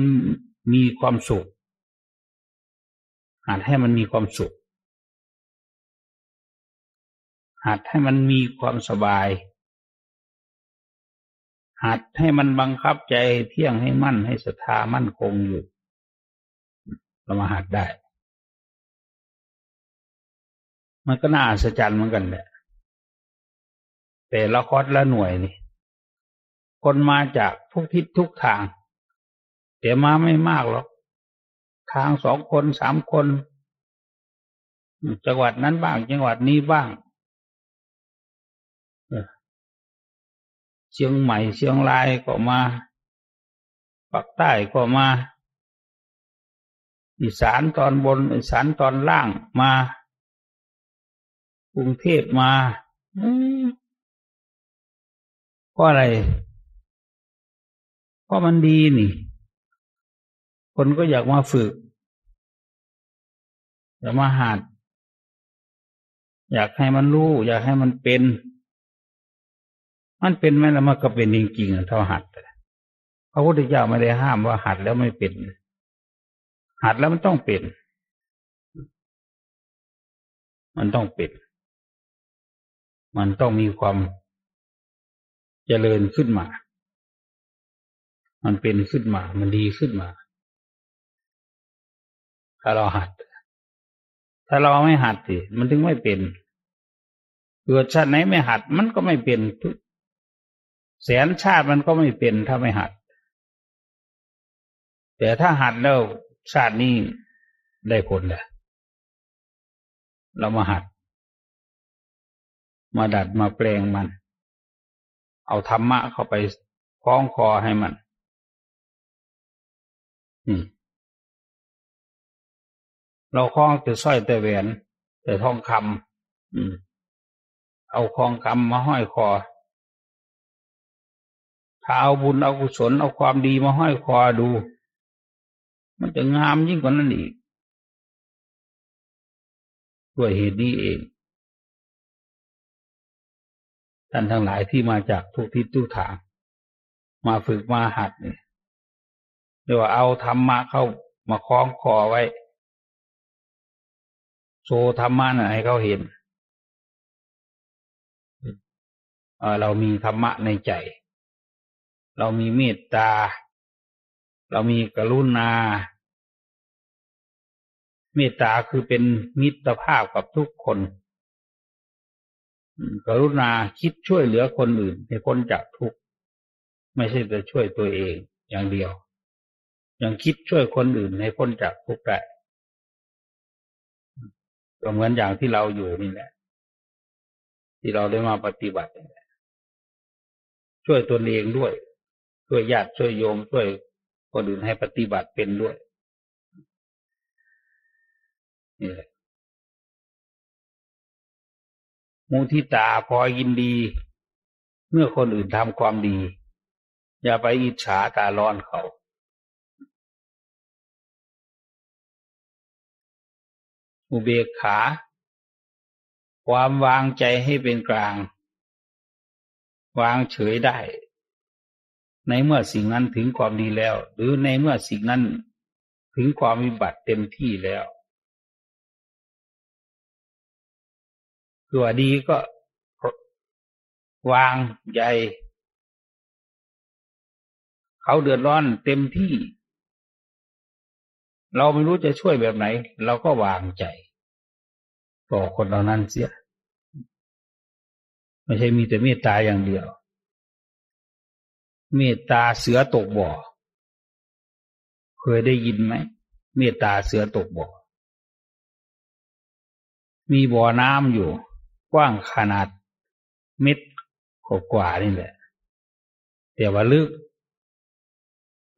มีความสุขหัดให้มันมีความสุขหัดให้มันมีความสบาย หัดให้มันบังคับใจเที่ยงให้มั่นให้ศรัทธามั่นคงอยู่เรามาหัดได้ มันก็น่าอัศจรรย์เหมือนกันแหละ แต่ละคอร์สละหน่วยนี่ คนมาจากทุกทิศทุกทาง แต่มาไม่มากหรอก ทางสองคนสามคน จังหวัดนั้นบ้าง จังหวัดนี้บ้างเชียงใหม่เชียงรายก็มาปักใต้ก็มา อีสานตอนบน อีสานตอนล่างมา กรุงเทพมาเพราะอะไร เพราะมันดีนี่ คนก็อยากมาฝึก อยากมาหัด อยากให้มันรู้ อยากให้มันเป็น มันเป็นไหมแล้วมันก็เป็นจริงๆเท่าหัดพระพุทธเจ้าไม่ได้ห้ามว่าหัดแล้วไม่เป็น หัดแล้วมันต้องเป็น มันต้องเป็น มันต้องมีความเจริญขึ้นมา มันเป็นขึ้นมา มันดีขึ้นมา ถ้าเราหัด ถ้าเราไม่หัดสิมันถึงไม่เป็น เกิดชาติไหนไม่หัด มันก็ไม่เป็นทุกแสนชาติมันก็ไม่เป็นถ้าไม่หัด แต่ถ้าหัดแล้วชาตินี้ได้ผลแหละเรามาหัด มาดัดมาแปลงมัน เอาธรรมะเข้าไปคล้องคอให้มันเราคล้องแต่สร้อยแต่แหวน แต่ทองคำอืม เอาคองคำมาห้อยคอ ถ้าเอาบุญเอากุศลเอาความดีมาห้อยคอดู มันจะงามยิ่งกว่านั้นอีกด้วยเหตุนี้เอง ท่านทั้งหลายที่มาจากทุกทิศทุกทางมาฝึกมาหัดนี่เรียกว่าเอาธรรมะเข้ามาคล้องคอไว้ โชว์ธรรมะน่ะให้เขาเห็นเรามีธรรมะในใจ เรามีเมตตา เรามีกรุณา เมตตาคือเป็นมิตรภาพกับทุกคน กรุณาคิดช่วยเหลือคนอื่นให้คนจากทุกข์ไม่ใช่จะช่วยตัวเองอย่างเดียว ยังคิดช่วยคนอื่นให้พ้นจากทุกข์ได้ก็เหมือนอย่างที่เราอยู่นี่แหละ ที่เราได้มาปฏิบัติช่วยตัวเองด้วย ช่วยญาติช่วยโยมช่วยคนอื่นให้ปฏิบัติเป็นด้วยนี่แหละ มูทิตาพอยินดี เมื่อคนอื่นทำความดี อย่าไปอิจฉาตาร้อนเขาอุเบกขา ความวางใจให้เป็นกลาง วางเฉยได้ ในเมื่อสิ่งนั้นถึงความดีแล้ว หรือในเมื่อสิ่งนั้นถึงความวิบัติเต็มที่แล้ว ตัวดีก็วางใหญ่ เขาเดือดร้อนเต็มที่ เราไม่รู้จะช่วยแบบไหน เราก็วางใจ ต่อคนเหล่านั้นเสีย ไม่ใช่มีแต่เมตตาอย่างเดียว เมตตาเสือตกบ่อ เคยได้ยินไหม เมตตาเสือตกบ่อ มีบ่อน้ำอยู่ กว้างขนาดเม็ดกว่านี่แหละ แต่ว่าลึก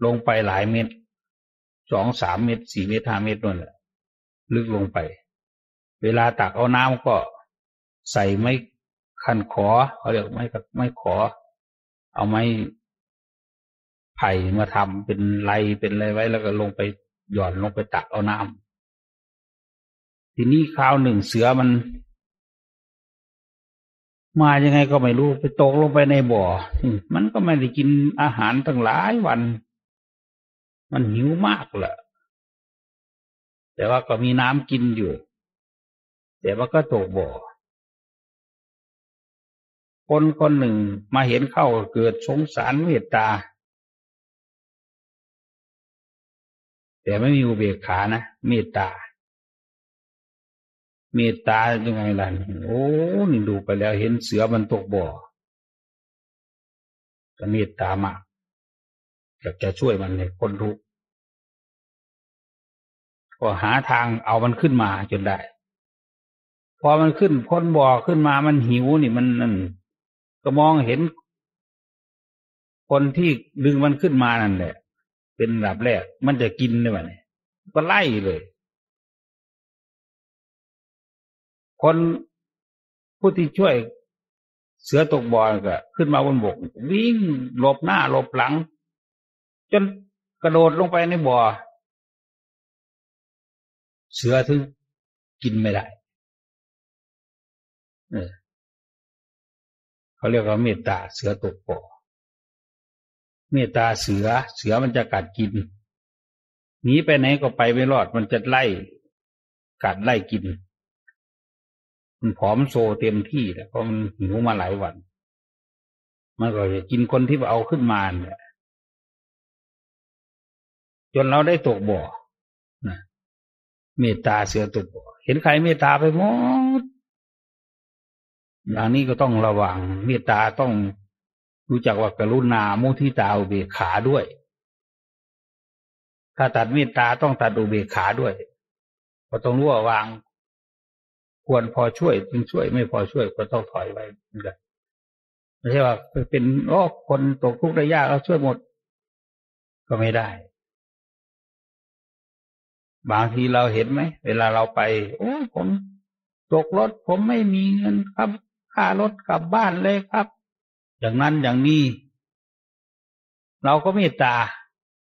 ลงไปหลายเม็ดสองสามเม็ดสี่เม็ดห้าเม็ดนั่นแหละ ลึกลงไป เวลาตักเอาน้ำก็ใส่ไม้ขั้นขอเขาเรียกไม่ไม่ขอ เอาไม้ไผ่มาทำเป็นไรเป็นอะไรไว้แล้วก็ลงไปหย่อนลงไปตักเอาน้ำทีนี้คราวหนึ่งเสือมัน มายังไงก็ไม่รู้ไปตกลงไปในบ่อ มันก็ไม่ได้กินอาหารตั้งหลายวัน มันหิวมากแหละแต่ว่าก็มีน้ำกินอยู่ แต่ว่าก็ตกบ่อ คนคนหนึ่งมาเห็นเข้าเกิดสงสารเมตตา แต่ไม่มีอุเบกขานะเมตตา เมตตายังไงล่ะโอ้นี่ดูไปแล้วเห็นเสือมันตกบ่อก็เมตตามากอยากจะช่วยมันในคนทุกข์ก็หาทางเอามันขึ้นมาจนได้ พอมันขึ้นพ้นบ่อขึ้นมามันหิวนี่มันนั่นก็มองเห็น คนที่ดึงมันขึ้นมานั่นแหละ เป็นระดับแรก มันจะกินได้ไหมก็ไล่เลย คนผู้ที่ช่วยเสือตกบ่อก็ขึ้นมาบนบก วิ่งหลบหน้าหลบหลัง จนกระโดดลงไปในบ่อ เสือถึงกินไม่ได้เออเขาเรียกว่าเมตตาเสือตกบ่อเมตตาเสือ เสือมันจะกัดกินหนีไปไหนก็ไปไม่รอดมันจะไล่กัดไล่กิน มันผอมโซเต็มที่แล้วเพราะมันหิวมาหลายวัน มันก็จะกินคนที่เอาขึ้นมาเนี่ยจนเราได้ตกบ่อนะเมตตาเสือตุบเห็นใครเมตตาไปหมดอย่างนี้ก็ต้องระวัง เมตตาต้องรู้จักว่ากรุณามุทิตาอุเบกขาด้วย ถ้าตัดเมตตาต้องตัดอุเบกขาด้วย ก็ต้องรู้ว่าวาง ควรพอช่วยจึงช่วยไม่พอช่วยก็ต้องถอยไว้เหมือนกันไม่ใช่ว่าเป็นโอ้คนตกทุกข์ได้ยากเราช่วยหมด ก็ไม่ได้ บางทีเราเห็นไหมเวลาเราไป โอ้ผมตกรถผมไม่มีเงินครับค่ารถกลับบ้านเลยครับ อย่างนั้นอย่างนี้ เราก็เมตตา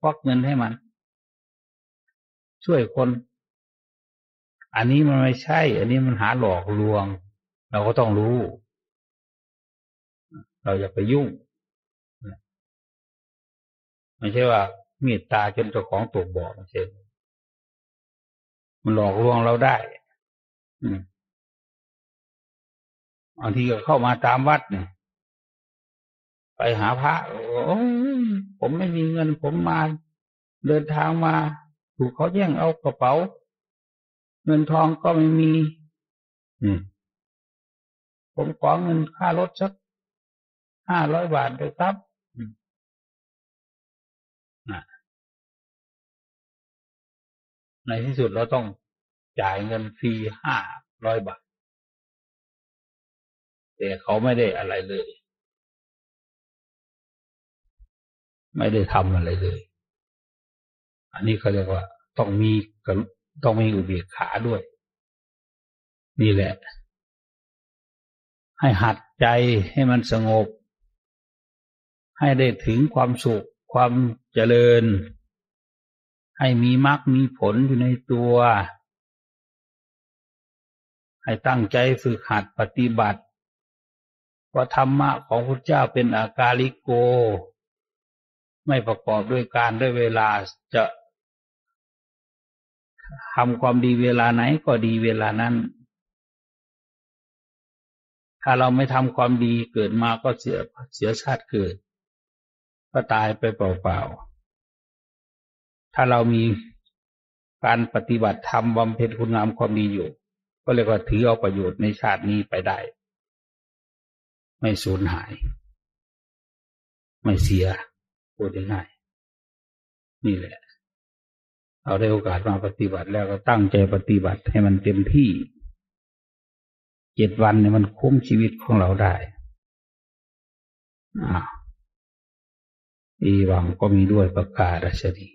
ควักเงินให้มัน ช่วยคน อันนี้มันไม่ใช่ อันนี้มันหาหลอกลวง เราก็ต้องรู้ เราอย่าไปยุ่งไม่ใช่ว่าเมตตาจนเจ้าของตกบ่อไม่ใช่มันหลอกลวงเราได้ อืมบางทีก็เข้ามาตามวัดเนี่ยไปหาพระโอ้ผมไม่มีเงินผมมา เดินทางมา ถูกเขาแย่งเอากระเป๋า เงินทองก็ไม่มี อืม ผมขอเงินค่ารถสักห้าร้อยบาทเลยครับในที่สุดเราต้องจ่ายเงินฟรีห้าร้อยบาท แต่เขาไม่ได้อะไรเลย ไม่ได้ทำอะไรเลย อันนี้เขาเรียกว่า ต้องมี ต้องมีอุเบกขาด้วย นี่แหละ ให้หัดใจให้มันสงบ ให้ได้ถึงความสุข ความเจริญ ให้มีมรรคมีผลอยู่ในตัว ให้ตั้งใจฝึกหัดปฏิบัติว่าธรรมะของพระเจ้าเป็นอากาลิโก ไม่ประกอบด้วยการด้วยเวลาจะ ทำความดีเวลาไหนก็ดีเวลานั้น ถ้าเราไม่ทำความดีเกิดมาก็เสียเสียชาติเกิด ก็ตายไปเปล่าๆ ถ้าเรามีการปฏิบัติธรรมบำเพ็ญคุณงามความดีอยู่ ก็เรียกว่าถือเอาประโยชน์ในชาตินี้ไปได้ ไม่สูญหาย ไม่เสียพูดง่ายนี่แหละ เอาได้โอกาสมาปฏิบัติแล้วก็ตั้งใจปฏิบัติให้มันเต็มที่เจ็ดวันเนี่ยมันคุ้มชีวิตของเราได้อ่าอีวังก็มีด้วยประกาศชนี